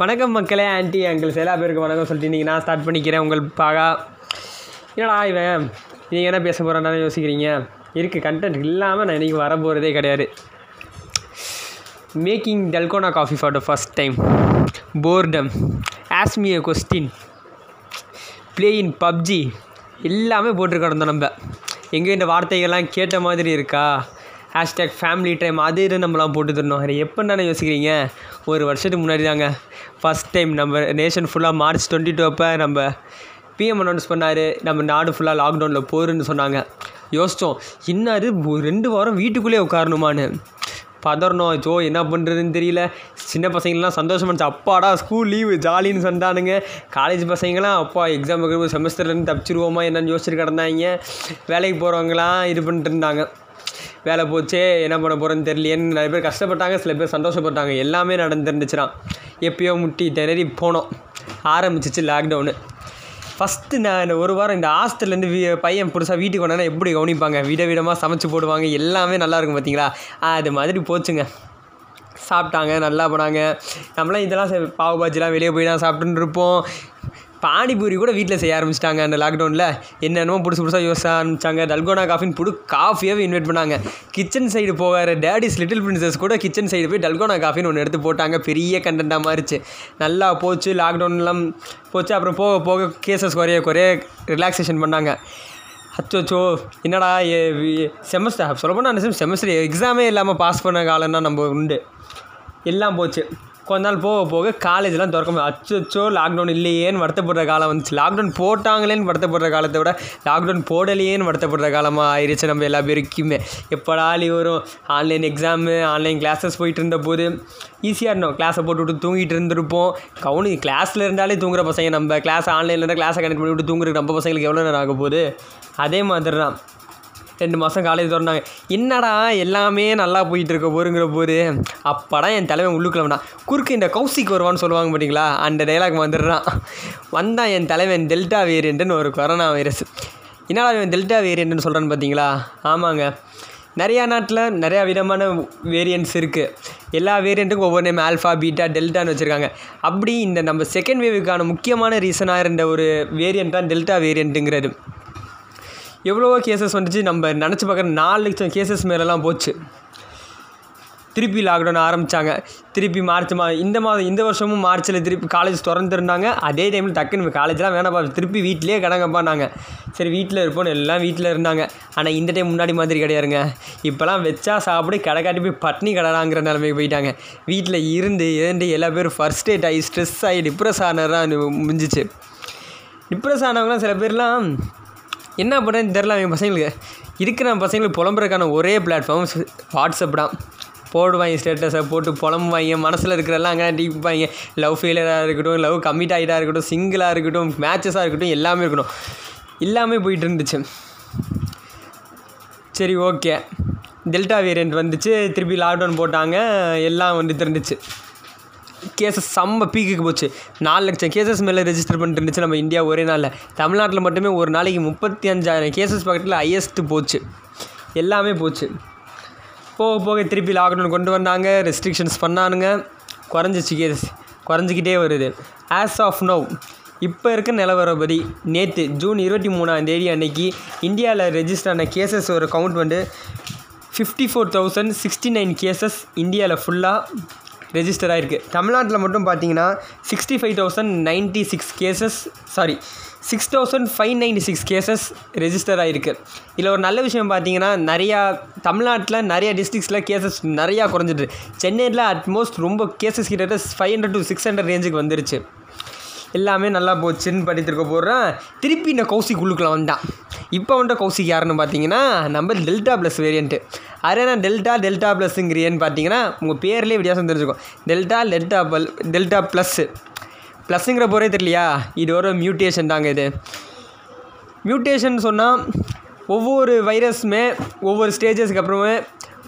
வணக்கம் மக்களே anti uncles எல்லா பேருக்கும் வணக்கம் சொல்லிட்டு இன்றைக்கி நான் ஸ்டார்ட் பண்ணிக்கிறேன். உங்கள் பாகா. என்னடா இவன்? நீங்கள் என்ன பேச போகிறான்னு யோசிக்கிறீங்க? இருக்குது கண்டென்ட் இல்லாமல் நான் இன்றைக்கி வர போகிறதே கிடையாது. Making dalgona coffee for the first time boredom ask me question play in PUBG எல்லாமே போட்டு கிடந்தோம் நம்ம. எங்கே இந்த வார்த்தைகள்லாம் கேட்ட மாதிரி இருக்கா? ஹேஷ்டேக் ஃபேமிலி டைம் அது இது நம்மலாம் போட்டு தரணும். அது எப்போ தானே யோசிக்கிறீங்க? ஒரு வருஷத்துக்கு முன்னாடி தாங்க. ஃபஸ்ட் டைம் நம்ம நேஷன் ஃபுல்லாக மார்ச் டுவெண்ட்டி டூ அப்போ நம்ம பிஎம் அனௌன்ஸ் பண்ணார். நம்ம நாடு ஃபுல்லாக லாக்டவுனில் போருன்னு சொன்னாங்க. யோசித்தோம் இன்னாரு ரெண்டு வாரம் வீட்டுக்குள்ளேயே உட்காரணுமான்னு. பதறணும் ஜோ என்ன பண்ணுறதுன்னு தெரியல. சின்ன பசங்கள்லாம் சந்தோஷம் இருந்துச்சு. அப்பாடா ஸ்கூல் லீவு ஜாலின்னு சொன்னானுங்க. காலேஜ் பசங்களாம் அப்பா எக்ஸாம் செமஸ்டர்லேருந்து தப்பிச்சிருவோமா என்னென்னு யோசிச்சுட்டு கிடந்தாங்க. வேலைக்கு போகிறவங்களாம் இது பண்ணிட்டு இருந்தாங்க. வேலை போச்சே என்ன பண்ண போகிறேன்னு தெரியலையேன்னு நிறைய பேர் கஷ்டப்பட்டாங்க சில பேர் சந்தோஷப்பட்டாங்க. எல்லாமே நடந்துருந்துச்சுன்னா எப்பயோ முட்டி திணறி போனோம். ஆரம்பிச்சிச்சு லாக்டவுனு ஃபஸ்ட்டு நான் இந்த ஒரு வாரம் இந்த ஹாஸ்டல்லேருந்து வீ பையன் புதுசாக வீட்டுக்கு வந்தானா எப்படி கவனிப்பாங்க? விட விடமாக சமைச்சு போடுவாங்க. எல்லாமே நல்லாயிருக்கும் பார்த்தீங்களா அது மாதிரி போச்சுங்க. சாப்பிட்டாங்க நல்லா போனாங்க. நம்மளாம் இதெல்லாம் செ- பாவு பாஜிலாம் வெளியே போய் தான் சாப்பிட்டுன்னு இருப்போம். பானிபூரி கூட வீட்டில் செய்ய ஆரம்பிச்சிட்டாங்க அந்த லாக்டவுனில் என்னென்னமோ புதுசு புதுசாக யோசிச்ச ஆரம்பிச்சாங்க. டல்கோனா காஃபின்னு புது காஃபியாகவே இன்வைட் பண்ணாங்க. கிச்சன் சைடு போகிற டேடிஸ் லிட்டில் பிரின்சஸ் கூட கிச்சன் சைடு போய் டல்கோனா காஃபின்னு ஒன்று எடுத்து போட்டாங்க. பெரிய கண்டென்ட்டாக மாறிச்சு. நல்லா போச்சு லாக்டவுன்லாம் போச்சு. அப்புறம் போக போக கேசஸ் குறைய குறைய ரிலாக்ஸேஷன் பண்ணாங்க. அச்சோச்சோ என்னடா செமஸ்டர் சொல்லப்போனால் அந்த செமஸ்டர் எக்ஸாமே இல்லாமல் பாஸ் பண்ண காலம்னா நம்ம உண்டு. எல்லாம் போச்சு. கொஞ்ச நாள் போக போக காலேஜ்லாம் திறக்க அச்சோ லாக்டவுன் இல்லையேன்னு வருத்தப்படுற காலம் வந்துச்சு. லாக்டவுன் போட்டாங்களேன்னு வருத்தப்படுற காலத்தை விட லாக்டவுன் போடலையேன்னு வருத்தப்படுற காலமாக ஆயிடுச்சு நம்ம எல்லா பேருக்குமே. எப்படா லீவ் வரும்? ஆன்லைன் எக்ஸாமு ஆன்லைன் கிளாஸஸ் போயிட்டு இருந்த போது ஈஸியாக இருந்தோம். கிளாஸை போட்டு விட்டு தூங்கிட்டு இருந்திருப்போம். கவுனி கிளாஸில் இருந்தாலே தூங்குற பசங்க நம்ம. கிளாஸ் ஆன்லைனில் இருந்தால் கிளாஸை கனெக்ட் பண்ணி விட்டு தூங்குறதுக்கு நம்ம பசங்களுக்கு எவ்வளோ நேரம் ஆக போகுது? அதே மாதிரி தான் ரெண்டு மாதம் காலேஜ் திறந்தாங்க. என்னடா எல்லாமே நல்லா போயிட்டு இருக்க போருங்கிற போது அப்படா என் தலைவன் உள்ளுக்குள்ள குறுக்கு இந்த கௌசிக் வருவான்னு சொல்லுவாங்க பார்த்தீங்களா அந்த டைலாக் வந்துடுறான். வந்தான் என் தலைவன் டெல்டா வேரியண்ட்டுன்னு ஒரு கொரோனா வைரஸ் என்னடா இவன் டெல்டா வேரியண்ட்டுன்னு சொல்கிறான்னு பார்த்தீங்களா ஆமாங்க. நிறையா நாட்டில் நிறையா விதமான வேரியன்ட்ஸ் இருக்குது எல்லா வேரியண்ட்டுக்கும் ஒவ்வொரு நேம் ஆல்ஃபா பீட்டா டெல்டான்னு வச்சுருக்காங்க. அப்படி இந்த நம்ம செகண்ட் வேவுக்கான முக்கியமான ரீசனாக இருந்த ஒரு வேரியண்ட் தான் டெல்டா வேரியண்ட்டுங்கிறது எவ்வளவோ கேசஸ் வந்துச்சு. நம்ம நினச்சி பார்க்குற நாலு லட்சம் கேசஸ் மேலெலாம் போச்சு. திருப்பி லாக்டவுன் ஆரம்பித்தாங்க திருப்பி மார்ச் மா இந்த மாதம் இந்த வருஷமும் மார்ச்சில் திருப்பி காலேஜ் திறந்துருந்தாங்க. அதே டைமில் டக்குன்னு காலேஜ்லாம் வேணாம் திருப்பி வீட்டிலேயே கிடங்கப்பா நாங்கள் சரி வீட்டில் இருப்போம்னு எல்லாம் வீட்டில் இருந்தாங்க. ஆனால் இந்த டைம் முன்னாடி மாதிரி கிடையாதுங்க. இப்போலாம் வச்சா சாப்பிடு கடை காட்டி போய் பட்னி கடலாங்கிற நிலைமைக்கு போயிட்டாங்க. வீட்டில் இருந்து இருந்து எல்லா பேரும் ஃபர்ஸ்ட் எய்ட் ஆகி ஸ்ட்ரெஸ் ஆகி டிப்ரெஸ் ஆனதான் முடிஞ்சிச்சு. டிப்ரெஸ் ஆனவங்களாம் சில பேர்லாம் என்ன பண்ணுறதுன்னு தெரில அவங்க பசங்களுக்கு. இருக்கிற பசங்களுக்கு புலம்புறதுக்கான ஒரே பிளாட்ஃபார்ம் வாட்ஸ்அப் தான். போடுவாங்க ஸ்டேட்டஸை போட்டு புலம்புவாங்க. மனசில் இருக்கிறதெல்லாம் அங்கே டீப்பாங்க லவ் ஃபெயிலியராக இருக்கட்டும் லவ் கம்மிட் ஆகிட்டா இருக்கட்டும் சிங்கிளாக இருக்கட்டும் மேட்சஸாக இருக்கட்டும் எல்லாமே இருக்கட்டும் எல்லாமே போயிட்டு இருந்துச்சு. சரி ஓகே டெல்டா வேரியண்ட் வந்துச்சு. திருப்பி லாக்டவுன் போட்டாங்க. எல்லாம் வந்துட்டு இருந்துச்சு. கேசஸ் செம்ம பீக்குக்கு போச்சு. நாலு லட்சம் கேசஸ் மேலே ரெஜிஸ்டர் பண்ணிட்டு இருந்துச்சு நம்ம இந்தியா ஒரே நாளில். தமிழ்நாட்டில் மட்டுமே ஒரு நாளைக்கு முப்பத்தி அஞ்சாயிரம் கேசஸ் பக்கத்தில் ஹையஸ்ட்டு போச்சு. எல்லாமே போச்சு. போக போக திருப்பி லாக்டவுன் கொண்டு வந்தாங்க. ரெஸ்ட்ரிக்ஷன்ஸ் பண்ணானுங்க. குறைஞ்சிச்சு கேஸ் குறைஞ்சிக்கிட்டே வருது. ஆஸ் ஆஃப் நவ் இப்போ இருக்க நிலவரப்படி நேற்று ஜூன் இருபத்தி மூணாம் தேதி அன்னைக்கு இந்தியாவில் ரெஜிஸ்டர் ஆன கேசஸ் ஒரு கவுண்ட் வந்து fifty four thousand sixty nine cases இந்தியாவில் ஃபுல்லாக ரெஜிஸ்டர் ஆகிருக்கு தமிழ்நாட்டில் மட்டும் பார்த்தீங்கன்னா sixty five thousand ninety six cases sorry six thousand five ninety six cases register ஆகிருக்கு இதில் ஒரு நல்ல விஷயம் பார்த்தீங்கன்னா நிறையா தமிழ்நாட்டில் நிறைய டிஸ்ட்ரிக்ஸில் கேசஸ் நிறையா குறைஞ்சிட்டு சென்னையில் அட்மோஸ்ட் ரொம்ப கேசஸ் கிட்டத்தட்ட five hundred to six hundred ரேஞ்சுக்கு வந்துருச்சு. எல்லாமே நல்லா போச்சுன்னு படித்திருக்க போடுறேன் திருப்பி இந்த கௌசிக் உள்ளுக்குள்ள வந்தான் இப்போ வந்த கௌசிக் யாருன்னு பார்த்தீங்கன்னா நம்ம டெல்டா ப்ளஸ் வேரியண்ட்டு அது டெல்டா டெல்டா ப்ளஸ்ங்கிறியன்னு பார்த்தீங்கன்னா உங்கள் பேர்லேயே வித்தியாசம் தெரிஞ்சுக்கும். டெல்டா டெல்டா பல் டெல்டா ப்ளஸ்ஸு ப்ளஸ்ஸுங்கிற போரே தெரியலையா? இது ஒரு மியூட்டேஷன் தாங்க இது. மியூட்டேஷன் சொன்னால் ஒவ்வொரு வைரஸுமே ஒவ்வொரு ஸ்டேஜஸ்க்கு அப்புறமே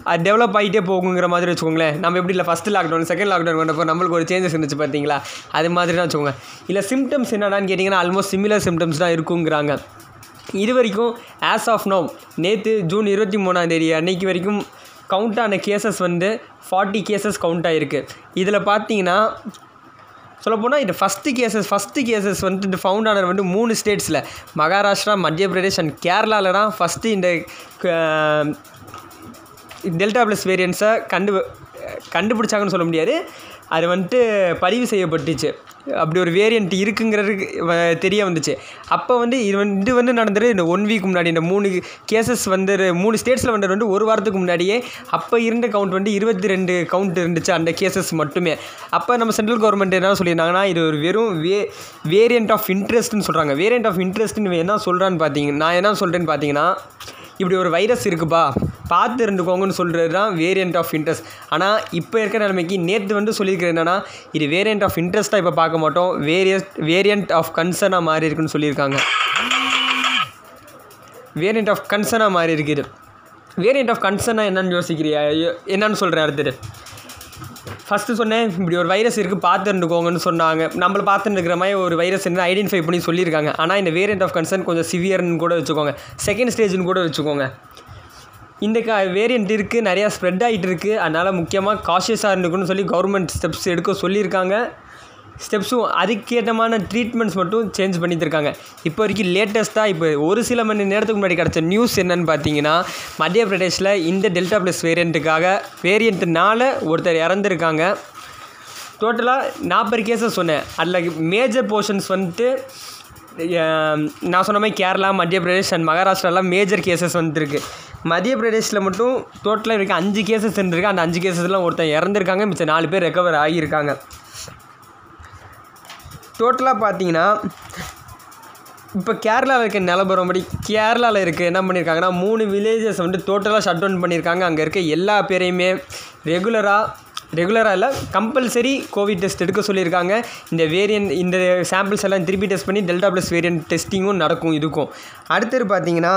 அது டெவலப் ஆகிட்டே போகுங்கிற மாதிரி வச்சுக்கோங்களேன். நம்ம எப்படி இல்லை ஃபஸ்ட்டு லாக்டவுன் செகண்ட் லாக்டவுன் வந்தப்போ நம்மளுக்கு ஒரு சேஞ்சஸ் இருந்துச்சு பார்த்தீங்களா? அது மாதிரி தான் வச்சுக்கோங்க. இல்லை சிம்டம்ஸ் என்னடான்னு கேட்டிங்கன்னா ஆல்மோஸ்ட் சிமிலர் சிம்டம்ஸ் தான் இருக்குங்கிறாங்க. இது வரைக்கும் ஆஸ் ஆஃப் நோ நேற்று ஜூன் இருபத்தி மூணாம் தேதி அன்னைக்கு வரைக்கும் கவுண்ட் ஆன கேசஸ் வந்து ஃபார்ட்டி கேசஸ் கவுண்ட் ஆகிருக்கு இதில் பார்த்தீங்கன்னா சொல்லப்போனால் இது ஃபஸ்ட்டு கேசஸ் ஃபஸ்ட்டு கேசஸ் வந்துட்டு ஃபவுண்ட் ஆனது வந்து மூணு ஸ்டேட்ஸில் மகாராஷ்டிரா மத்திய பிரதேஷ் அண்ட் கேரளாவில் தான் ஃபஸ்ட்டு இந்த டெல்டா ப்ளஸ் வேரியன்ஸை கண்டு கண்டுபிடிச்சாங்கன்னு சொல்ல முடியாது. அது வந்துட்டு பதிவு செய்யப்பட்டுச்சு. அப்படி ஒரு வேரியண்ட் இருக்குங்கிறது வ- தெரிய வந்துச்சு. அப்போ வந்து இது வந்து இது வந்து நடந்தது இந்த ஒன் வீக் முன்னாடி. இந்த மூணு கேசஸ் வந்து மூணு ஸ்டேட்ஸில் வந்தது வந்து ஒரு வாரத்துக்கு முன்னாடியே அப்போ இருந்த கவுண்ட் வந்து இருபத்தி ரெண்டு கவுண்ட் இருந்துச்சு அந்த கேசஸ் மட்டுமே. அப்போ நம்ம சென்ட்ரல் கவர்மெண்ட் என்ன சொல்லியிருந்தாங்கன்னா இது ஒரு வெறும் வே வேரியண்ட் ஆஃப் இன்ட்ரெஸ்ட்னு சொல்கிறாங்க வேரியண்ட் ஆஃப் இன்ட்ரெஸ்ட்னு என்ன சொல்கிறான்னு பார்த்தீங்க நான் என்ன சொல்கிறேன்னு பார்த்தீங்கன்னா இப்படி ஒரு வைரஸ் இருக்குப்பா. பார்த்து இருந்துக்கோங்கன்னு சொல்கிறது தான் வேரியண்ட் ஆஃப் இன்ட்ரெஸ்ட் ஆனால் இப்போ இருக்கிற நிலைமைக்கு நேற்று வந்து சொல்லியிருக்கிறது என்னன்னா இது வேரியண்ட் ஆஃப் இன்ட்ரெஸ்ட்டாக இப்போ பார்க்க மாட்டோம். வேரியஸ் வேரியண்ட் ஆஃப் கன்சர்னாக மாறி இருக்குன்னு சொல்லியிருக்காங்க. வேரியண்ட் ஆஃப் கன்சர்னாக மாறி இருக்குது. வேரியண்ட் ஆஃப் கன்சர்னாக என்னன்னு யோசிக்கிறியா? ஐயோ, என்னன்னு சொல்கிறேன் அடுத்தது. ஃபஸ்ட்டு சொன்னேன் இப்படி ஒரு வைரஸ் இருக்குது பார்த்துருந்துக்கோங்கன்னு சொன்னாங்க. நம்மளை பார்த்துருக்கிற மாதிரி ஒரு வைரஸ் என்ன ஐடென்டிஃபை பண்ணி சொல்லியிருக்காங்க. ஆனால் இந்த வேரியண்ட் ஆஃப் கன்சர்ன் கொஞ்சம் சிவியர்னு கூட வச்சுக்கோங்க. செகண்ட் ஸ்டேஜ்னு கூட வச்சுக்கோங்க. இந்த க வேரியண்ட் இருக்குது நிறையா ஸ்ப்ரெட் ஆகிட்டு இருக்குது அதனால் முக்கியமாக காஷியஸாக இருந்துக்கணும்னு சொல்லி கவர்மெண்ட் ஸ்டெப்ஸ் எடுக்க சொல்லியிருக்காங்க. ஸ்டெப்ஸும் அதுக்கேற்றமான ட்ரீட்மெண்ட்ஸ் மட்டும் சேஞ்ச் பண்ணியிருக்காங்க இப்போ வரைக்கும் லேட்டஸ்ட்டாக இப்போ ஒரு சில மணி நேரத்துக்கு முன்னாடி கிடச்ச நியூஸ் என்னென்னு பார்த்தீங்கன்னா மத்திய பிரதேஷில் இந்த டெல்டா ப்ளஸ் வேரியண்ட்டுக்காக வேரியண்ட்டுனால ஒருத்தர் இறந்துருக்காங்க. டோட்டலாக நாற்பது கேஸஸ் சொன்னேன். அதில் மேஜர் போர்ஷன்ஸ் வந்துட்டு நான் சொன்ன மாதிரி கேரளா மத்திய பிரதேஷ் அண்ட் மகாராஷ்டிராலாம் மேஜர் கேசஸ் வந்துருக்கு. மத்திய பிரதேஷில் மட்டும் டோட்டலாக இருக்க அஞ்சு கேசஸ் இருந்திருக்கு. அந்த அஞ்சு கேசஸ்லாம் ஒருத்தன் இறந்துருக்காங்க. மிச்சம் நாலு பேர் ரெக்கவர் ஆகியிருக்காங்க. டோட்டலாக பார்த்தீங்கன்னா இப்போ கேரளாவில் இருக்க நிலவரம் படி கேரளாவில் இருக்க என்ன பண்ணியிருக்காங்கன்னா மூணு வில்லேஜஸ் வந்து டோட்டலாக ஷட் டவுன் பண்ணியிருக்காங்க அங்கே இருக்க எல்லா பேரையுமே ரெகுலராக ரெகுலராக இல்லை கம்பல்சரி கோவிட் டெஸ்ட் எடுக்க சொல்லியிருக்காங்க. இந்த வேரியன்ட் இந்த சாம்பிள்ஸ் எல்லாம் திருப்பி டெஸ்ட் பண்ணி டெல்டா ப்ளஸ் வேரியன்ட் டெஸ்டிங்கும் நடக்கும் இதுக்கும். அடுத்தது பார்த்தீங்கன்னா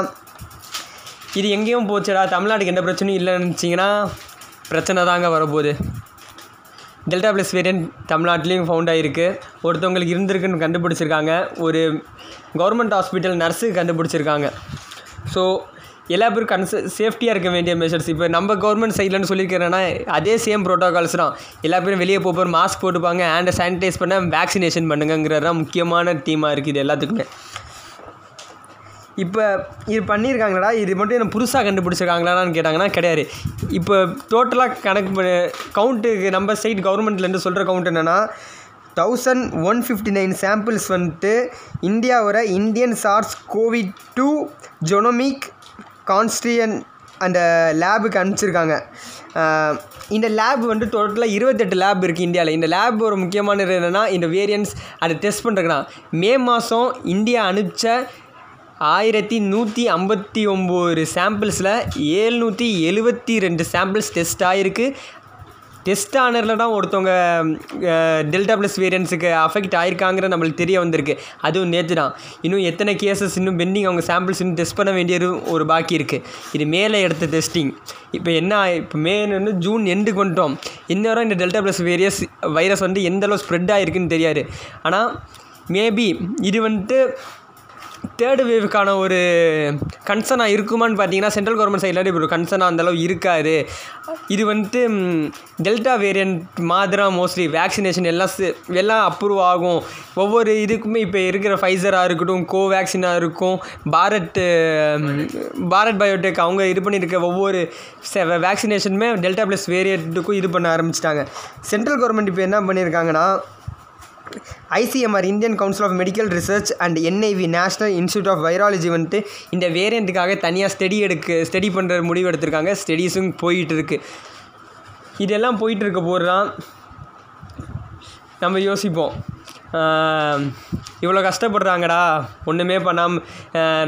இது எங்கேயும் போச்சுடா தமிழ்நாட்டுக்கு எந்த பிரச்சனையும் இல்லைன்னு நினச்சிங்கன்னா பிரச்சனை தாங்க வரப்போகுது. டெல்டா ப்ளஸ் வேரியன்ட் தமிழ்நாட்டிலையும் ஃபவுண்ட் ஆகிருக்கு ஒருத்தவங்களுக்கு இருந்திருக்குன்னு கண்டுபிடிச்சிருக்காங்க. ஒரு கவர்மெண்ட் ஹாஸ்பிட்டல் நர்ஸு கண்டுபிடிச்சிருக்காங்க. ஸோ எல்லா பேரும் கன்ச சேஃப்டியாக இருக்க வேண்டிய மெஷர்ஸ் இப்போ நம்ம கவர்மெண்ட் சைட்லன்னு சொல்லியிருக்கிறேன்னா அதே சேம் ப்ரோட்டோகால்ஸ் தான். எல்லா பேரும் வெளியே போகிற மாஸ்க் போட்டுப்பாங்க ஹேண்டை சானிடைஸ் பண்ண வேக்சினேஷன் பண்ணுங்கங்கிறது தான் முக்கியமான தீமாக இருக்குது இது எல்லாத்துக்குமே. இப்போ இது பண்ணியிருக்காங்களா இது மட்டும் என்ன புதுசாக கண்டுபிடிச்சிருக்காங்களான்னு கேட்டாங்கன்னா கிடையாது. இப்போ டோட்டலாக கணக்கு பண்ண கவுண்ட்டுக்கு நம்ம ஸ்டேட் கவர்மெண்ட்லேருந்து சொல்கிற கவுண்ட் என்னென்னா thousand one fifty nine samples வந்துட்டு இந்தியாவோட Indian SARS COVID two genomic consortium அந்த லேபுக்கு அனுப்பிச்சிருக்காங்க. இந்த லேப் வந்து டோட்டலாக இருபத்தெட்டு லேப் இருக்குது இந்தியாவில் இந்த லேப் ஒரு முக்கியமானது என்னென்னா இந்த வேரியன்ஸ் அதை டெஸ்ட் பண்ணுறதுனா மே மாதம் இந்தியா அனுப்பிச்ச ஆயிரத்தி நூற்றி ஐம்பத்தி ஒம்பது சாம்பிள்ஸில் ஏழ்நூற்றி எழுபத்தி ரெண்டு சாம்பிள்ஸ் டெஸ்ட் ஆகிருக்கு டெஸ்ட் ஆனரில் தான் ஒருத்தவங்க டெல்டா ப்ளஸ் வேரியன்ஸுக்கு அஃபெக்ட் ஆயிருக்காங்கிற நம்மளுக்கு தெரிய வந்திருக்கு. அதுவும் நேற்று தான். இன்னும் எத்தனை கேசஸ் இன்னும் பெண்டிங் அவங்க சாம்பிள்ஸ் இன்னும் டெஸ்ட் பண்ண வேண்டியது ஒரு பாக்கி இருக்குது இது மேலே எடுத்த டெஸ்டிங் இப்போ என்ன இப்போ மே வந்து ஜூன் எண்டு கொண்டோம் இன்னும் இந்த டெல்டா ப்ளஸ் வேரியஸ் வைரஸ் வந்து எந்தளவு ஸ்ப்ரெட் ஆகிருக்குன்னு தெரியாது. ஆனால் மேபி இது வந்துட்டு தேர்டு வேவுக்கான ஒரு கன்சர்னாக இருக்குமான்னு பார்த்தீங்கன்னா சென்ட்ரல் கவர்மெண்ட் சைடில் இப்போ ஒரு கன்சர்னாக அந்தளவு இருக்காது. இது வந்துட்டு டெல்டா வேரியண்ட் மாதிரி மோஸ்ட்லி வேக்சினேஷன் எல்லாம் எல்லாம் அப்ரூவ் ஆகும். ஒவ்வொரு இதுக்குமே இப்போ இருக்கிற ஃபைசராக இருக்கட்டும் கோவேக்சினாக இருக்கும் பாரத் பாரத் பயோடெக் அவங்க இது பண்ணியிருக்க ஒவ்வொரு வேக்சினேஷனுமே டெல்டா ப்ளஸ் வேரியண்ட்டுக்கும் இது பண்ண ஆரம்பிச்சிட்டாங்க. சென்ட்ரல் கவர்மெண்ட் இப்போ என்ன பண்ணியிருக்காங்கன்னா ICMR Indian council of medical research and NIV national institute of virology வந்துட்டு இந்த வேரியண்ட்டுக்காக தனியாக ஸ்டடி எடுக்க ஸ்டடி பண்ணுற முடிவு எடுத்திருக்காங்க. ஸ்டடீஸும் போயிட்டுருக்கு. இதெல்லாம் போயிட்டு இருக்க போது தான் நம்ம யோசிப்போம். இவ்வளோ கஷ்டப்படுறாங்கடா. ஒன்றுமே பண்ணாமல்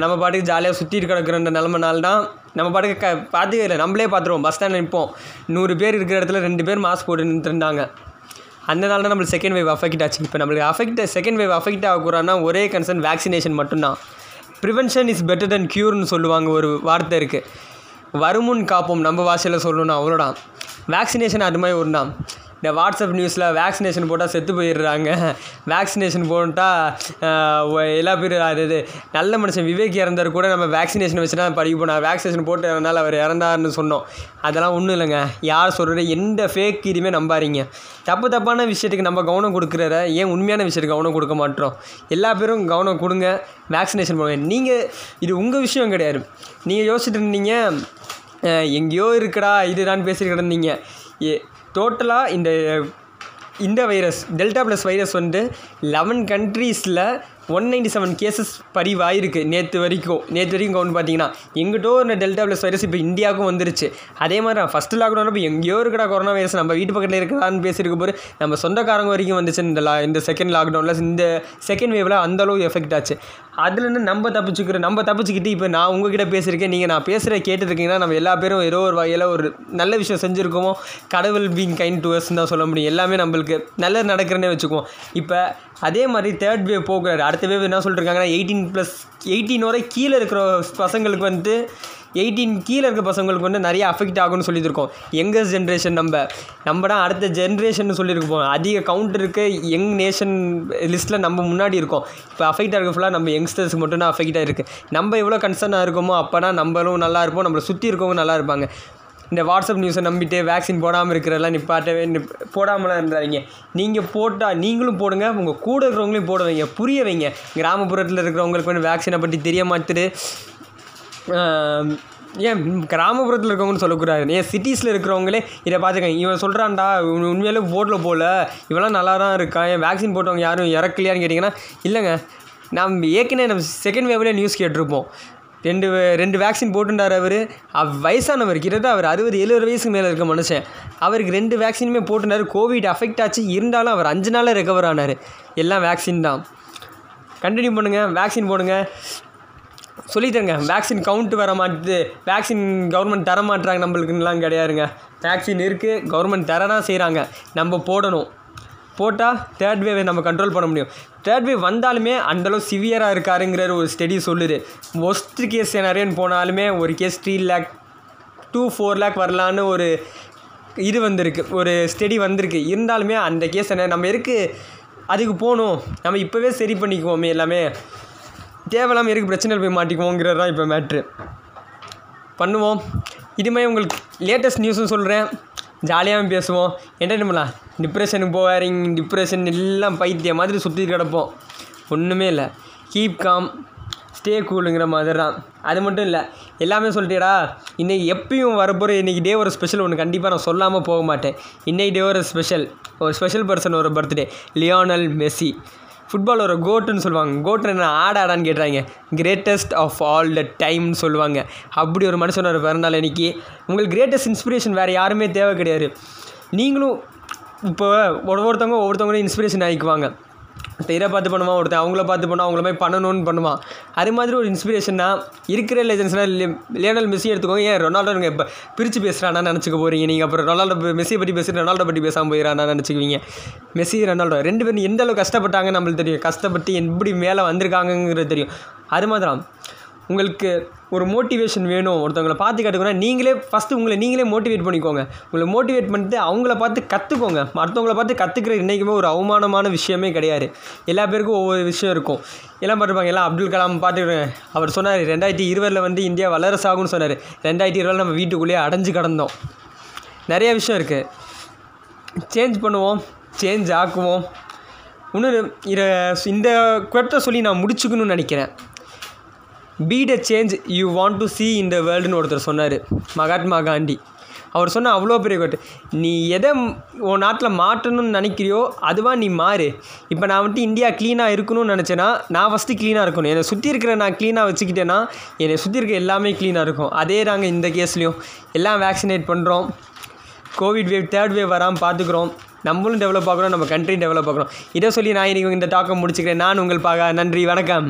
நம்ம பாட்டுக்கு ஜாலியாக சுற்றிட்டு கிடக்குறன்ற நிலமனால தான் நம்ம பாட்டுக்கு க பார்த்துக்கல இல்லை. நம்மளே பார்த்துருவோம் பஸ் ஸ்டாண்ட் நிற்போம் நூறு பேர் இருக்கிற இடத்துல ரெண்டு பேர் மாஸ்க் போட்டு நின்றுருந்தாங்க அந்த நாள் தான் நம்மளுக்கு செகண்ட் வேவ் அஃபெக்ட் ஆச்சு. இப்போ நம்மளுக்கு அஃபெக்ட் செகண்ட் வேவ் அஃபெக்ட் ஆகக்கூடாதுன்னா ஒரே கன்சர்ன் வேக்சினேஷன் மட்டும்தான். ப்ரிவென்ஷன் இஸ் பெட்டர் தென் க்யூர்னு சொல்லுவாங்க ஒரு வார்த்தை இருக்குது வருமுன் காப்போம் நம்ம வாசையில் சொல்லணும்னா அவ்வளோதான் வேக்சினேஷன் அது மாதிரி ஒன்று தான் இந்த வாட்ஸ்அப் நியூஸில் வேக்சினேஷன் போட்டால் செத்து போயிடுறாங்க. வேக்சினேஷன் போட்டால் எல்லா பேர் அது இது நல்ல மனுஷன் விவேக் இறந்தார் கூட நம்ம வேக்சினேஷன் வச்சு தான் படிக்க போனார். வேக்சினேஷன் போட்டு இறந்தால் அவர் இறந்தாருன்னு சொன்னோம். அதெல்லாம் ஒன்றும் இல்லைங்க. யார் சொல்கிறது எந்த ஃபேக் இதுவுமே நம்பாதீங்க. தப்பு தப்பான விஷயத்துக்கு நம்ம கவனம் கொடுக்குறத ஏன் உண்மையான விஷயத்துக்கு கவனம் கொடுக்க மாட்டோம்? எல்லா பேரும் கவனம் கொடுங்க. வேக்சினேஷன் போடுங்க நீங்கள் இது உங்கள் விஷயம் கிடையாது. நீங்கள் யோசிச்சுட்டு இருந்தீங்க எங்கேயோ இருக்கடா இதுதான் பேசிட்டு கிடந்தீங்க. ஏ டோட்டலாக இந்த இந்த வைரஸ் டெல்டா ப்ளஸ் வைரஸ் வந்து லெவன் கண்ட்ரீஸில் ஒன் நைன்டி செவன் கேசஸ் பதிவாயிருக்கு. நேற்று வரைக்கும். நேற்று வரைக்கும் கவுண்ட் பார்த்தீங்கன்னா எங்கிட்டோ ஒரு டெல்டா ப்ளஸ் வைரஸ் இப்போ இந்தியாவுக்கும் வந்துருச்சு. அதே மாதிரி நான் ஃபஸ்ட்டு லாக்டவுன் இப்போ எங்கேயோ இருக்கடா கொரோனா வைரஸ் நம்ம வீட்டு பக்கத்தில் இருக்கலான்னு பேசியிருக்க போது நம்ம சொந்தக்காரங்க வரைக்கும் வந்துச்சு இந்த லா இந்த செகண்ட் லாக்டவுனில் இந்த செகண்ட் வேவில் அந்தளவு எஃபெக்ட் ஆச்சு. அதுலேருந்து நம்ம தப்பிச்சுக்கிற நம்ம தப்பிச்சுக்கிட்டு இப்போ நான் உங்ககிட்ட பேசியிருக்கேன். நீங்கள் நான் பேசுகிற கேட்டுருக்கீங்கன்னா நம்ம எல்லா பேரும் ஏதோ ஒரு வகையில் ஒரு நல்ல விஷயம் செஞ்சுருக்கோமோ கடவுள் பீங் கைண்ட் டு தான் சொல்ல முடியும். எல்லாமே நம்மளுக்கு நல்லது நடக்கிறேன்னே வச்சுக்குவோம். இப்போ அதே மாதிரி தேர்ட் வேவ் போகிறாரு அடுத்த வேவ் என்ன சொல்லிருக்காங்கன்னா எயிட்டீன் ப்ளஸ் எயிட்டீன் வரை கீழே இருக்கிற பசங்களுக்கு வந்து எயிட்டீன் கீழே இருக்க பசங்களுக்கு வந்து நிறைய அஃபெக்ட் ஆகும்னு சொல்லியிருக்கோம் யங்கஸ்ட் ஜென்ரேஷன் நம்ம. நம்ம தான் அடுத்த ஜென்ரேஷன் சொல்லியிருக்கோம் அதிக கவுண்ட் இருக்க. யங் நேஷன் லிஸ்ட்டில் நம்ம முன்னாடி இருக்கோம். இப்போ அஃபெக்ட் ஆகிற ஃபுல்லாக நம்ம யங்ஸ்டர்ஸ் மட்டும் தான் அஃபெக்ட் ஆகிருக்கு நம்ம எவ்வளோ கன்சர்னாக இருக்கோமோ அப்போ தான் நம்மளும் நல்லா இருப்போம். நம்மளை சுற்றி இருக்கவங்க நல்லா இருப்பாங்க. இந்த வாட்ஸ்அப் நியூஸை நம்பிட்டு வேக்சின் போடாமல் இருக்கிறதெல்லாம் நிப்பாட்டவே நிப் போடாமலாம் இருந்தாதீங்க நீங்கள் போட்டால் நீங்களும் போடுங்க உங்கள் கூட இருக்கிறவங்களையும் போட வைங்க புரிய வைங்க. கிராமப்புறத்தில் இருக்கிறவங்களுக்கு வந்து வேக்சினை பற்றி தெரிய மாட்டுது ஏன் கிராமப்புறத்தில் இருக்கவங்கன்னு சொல்லக்கூடாது. ஏன் சிட்டிஸில் இருக்கிறவங்களே இதை பார்த்துக்கங்க. இவன் சொல்கிறான்டா இவன் உண்மையிலே போட்டில் போகல இவெல்லாம் நல்லா தான் இருக்கான் ஏன் வேக்சின் போட்டவங்க யாரும் இறக்கலையான்னு கேட்டிங்கன்னா இல்லைங்க. நம்ம ஏற்கனவே நம்ம செகண்ட் வேவ்லேயே நியூஸ் கேட்டிருப்போம். ரெண்டு ரெண்டு வேக்சின் போட்டுட்டார் அவர். அவ் வயசானவர் கிட்டத்தட்ட அவர் அறுபது எழுபது வயசுக்கு மேலே இருக்க மனுஷன். அவருக்கு ரெண்டு வேக்சினுமே போட்டுனார் கோவிட் அஃபெக்ட் ஆச்சு. இருந்தாலும் அவர் அஞ்சு நாளில் ரெக்கவர் ஆனார். எல்லாம் வேக்சின் தான். கண்டினியூ பண்ணுங்கள் வேக்சின் போடுங்க. சொல்லித்தருங்க வேக்சின் கவுண்ட் வர மாட்டுது. வேக்சின் கவர்மெண்ட் தர மாட்டுறாங்க நம்மளுக்குலாம் கிடையாதுங்க. வேக்சின் இருக்குது கவர்மெண்ட் தர தான் செய்கிறாங்க நம்ம போடணும். போட்டால் தேர்ட் வேவை நம்ம கண்ட்ரோல் பண்ண முடியும். தேர்ட் வேவ் வந்தாலுமே அந்தளவு சிவியராக இருக்காருங்கிற ஒரு ஸ்டடி சொல்லுது. ஒஸ்ட் கேஸ் நிறையன்னு போனாலுமே ஒரு case three lakh two four lakh வரலான்னு ஒரு இது வந்திருக்கு. ஒரு ஸ்டடி வந்திருக்கு. இருந்தாலுமே அந்த கேஸ் என்ன நம்ம இருக்குது அதுக்கு போகணும்? நம்ம இப்போவே சரி பண்ணிக்குவோமே எல்லாமே. தேவையில்லாமல் இருக்குது பிரச்சனையில் போய் மாட்டிக்குவோங்கிறது தான் இப்போ மேட்ரு பண்ணுவோம். இதுமாதிரி உங்களுக்கு லேட்டஸ்ட் நியூஸும் சொல்கிறேன் ஜாலியாகவும் பேசுவோம். என்டர்டைன் பண்ணலாம். டிப்ரெஷனுக்கு போகாதீங்க. டிப்ரெஷன் எல்லாம் பைத்தியம் மாதிரி சுற்றி கிடப்போம். ஒன்றுமே இல்லை. கீப் காம் ஸ்டே கூலுங்கிற மாதிரி தான். அது மட்டும் இல்லை. எல்லாமே சொல்லிட்டேடா இன்றைக்கி எப்பயும் வரப்போகிற இன்றைக்கி டே ஒரு ஸ்பெஷல் ஒன்று கண்டிப்பாக நான் சொல்லாமல் போக மாட்டேன். இன்றைக்கி டே ஒரு ஸ்பெஷல் ஒரு ஸ்பெஷல் பர்சன் ஒரு பர்த்டே லியோனல் மெஸ்ஸி ஃபுட்பால் ஒரு கோட்டுன்னு சொல்லுவாங்க. கோட்டு என்ன? ஆட ஆடான்னு கேட்டுறாங்க கிரேட்டஸ்ட் ஆஃப் ஆல் த டைம்னு சொல்லுவாங்க. அப்படி ஒரு மனுஷனோட ஒரு இன்றைக்கி உங்களுக்கு கிரேட்டஸ்ட் இன்ஸ்பிரேஷன் வேறு யாருமே தேவை கிடையாது. நீங்களும் இப்போ ஒவ்வொருத்தவங்க ஒவ்வொருத்தவங்களும் இன்ஸ்பிரேஷன் ஆகிக்குவாங்க. இதை பார்த்து பண்ணுவான் ஒருத்தன் அவங்கள பார்த்து பண்ணுவான் அவங்கள மாதிரி பண்ணணும்னு பண்ணுவான். அது மாதிரி ஒரு இன்ஸ்பிரேஷன்னா இருக்கிற லெஜன்ஸ்னால் லியோனல் மெஸ்ஸி எடுத்துக்கோங்க. ஏன் ரொனால்டோ நீங்கள் இப்போ பிரித்து பேசுகிறானா நினச்சிக்க போகிறீங்க நீங்கள் அப்புறம் ரொனால்டோ மெஸ்ஸியை பற்றி பேசி ரொனால்டோ பற்றி பேசாமல் போயிடறானா நினச்சிக்குவீங்க. மெஸ்ஸி ரொனால்டோ ரெண்டு பேரும் எந்த அளவுக்கு கஷ்டப்பட்டாங்க நம்மளுக்கு தெரியும். கஷ்டப்பட்டு எப்படி மேலே வந்திருக்காங்கங்கிறது தெரியும். அது மாதிரி தான் உங்களுக்கு ஒரு மோட்டிவேஷன் வேணும். ஒருத்தவங்களை பார்த்து கற்றுக்கணும் நீங்களே ஃபஸ்ட்டு உங்களை நீங்களே மோட்டிவேட் பண்ணிக்கோங்க. உங்களை மோட்டிவேட் பண்ணிட்டு அவங்கள பார்த்து கற்றுக்கோங்க மற்றவங்கள பார்த்து கற்றுக்கிற இன்றைக்குமே ஒரு அவமானமான விஷயமே கிடையாது. எல்லா பேருக்கும் ஒவ்வொரு விஷயம் இருக்கும். எல்லாம் பார்த்துருப்பாங்க எல்லாம் அப்துல் கலாம் பார்த்து அவர் சொன்னார் ரெண்டாயிரத்தி இருபதில் வந்து இந்தியா வல்லரசாகும்னு சொன்னார். ரெண்டாயிரத்தி இருபதில் நம்ம வீட்டுக்குள்ளேயே அடைஞ்சு கடந்தோம். நிறைய விஷயம் இருக்குது சேஞ்ச் பண்ணுவோம். சேஞ்ச் ஆக்குவோம். இன்னொரு இதை இந்த குவெட்டை சொல்லி நான் முடிச்சுக்கணும்னு நினைக்கிறேன். Be the change you want to see இந்த வேர்ல்டுன்னு ஒருத்தர் சொன்னார் மகாத்மா காந்தி. அவர் சொன்ன அவ்வளோ பெரிய கோட்டு நீ எதை உன் நாட்டில் மாற்றணும்னு நினைக்கிறியோ அதுவாக நீ மாறு. இப்போ நான் வந்துட்டு இந்தியா க்ளீனாக இருக்கணும்னு நினச்சேன்னா நான் ஃபஸ்ட்டு க்ளீனாக இருக்கணும். என்னை சுற்றி இருக்கிற நான் க்ளீனாக வச்சுக்கிட்டேன்னா என்னை சுற்றி இருக்க எல்லாமே க்ளீனாக இருக்கும். அதே நாங்கள் இந்த கேஸ்லேயும் எல்லாம் வேக்சினேட் பண்ணுறோம் கோவிட் வேவ் தேர்ட் வேவ் வராமல் பார்த்துக்குறோம் நம்மளும் டெவலப் ஆகிறோம் நம்ம கண்ட்ரியும் டெவலப் ஆகுறோம் இதை சொல்லி நான் இன்றைக்கி இந்த டாக்கை முடிச்சுக்கிறேன். நான் உங்கள் பாக. நன்றி. வணக்கம்.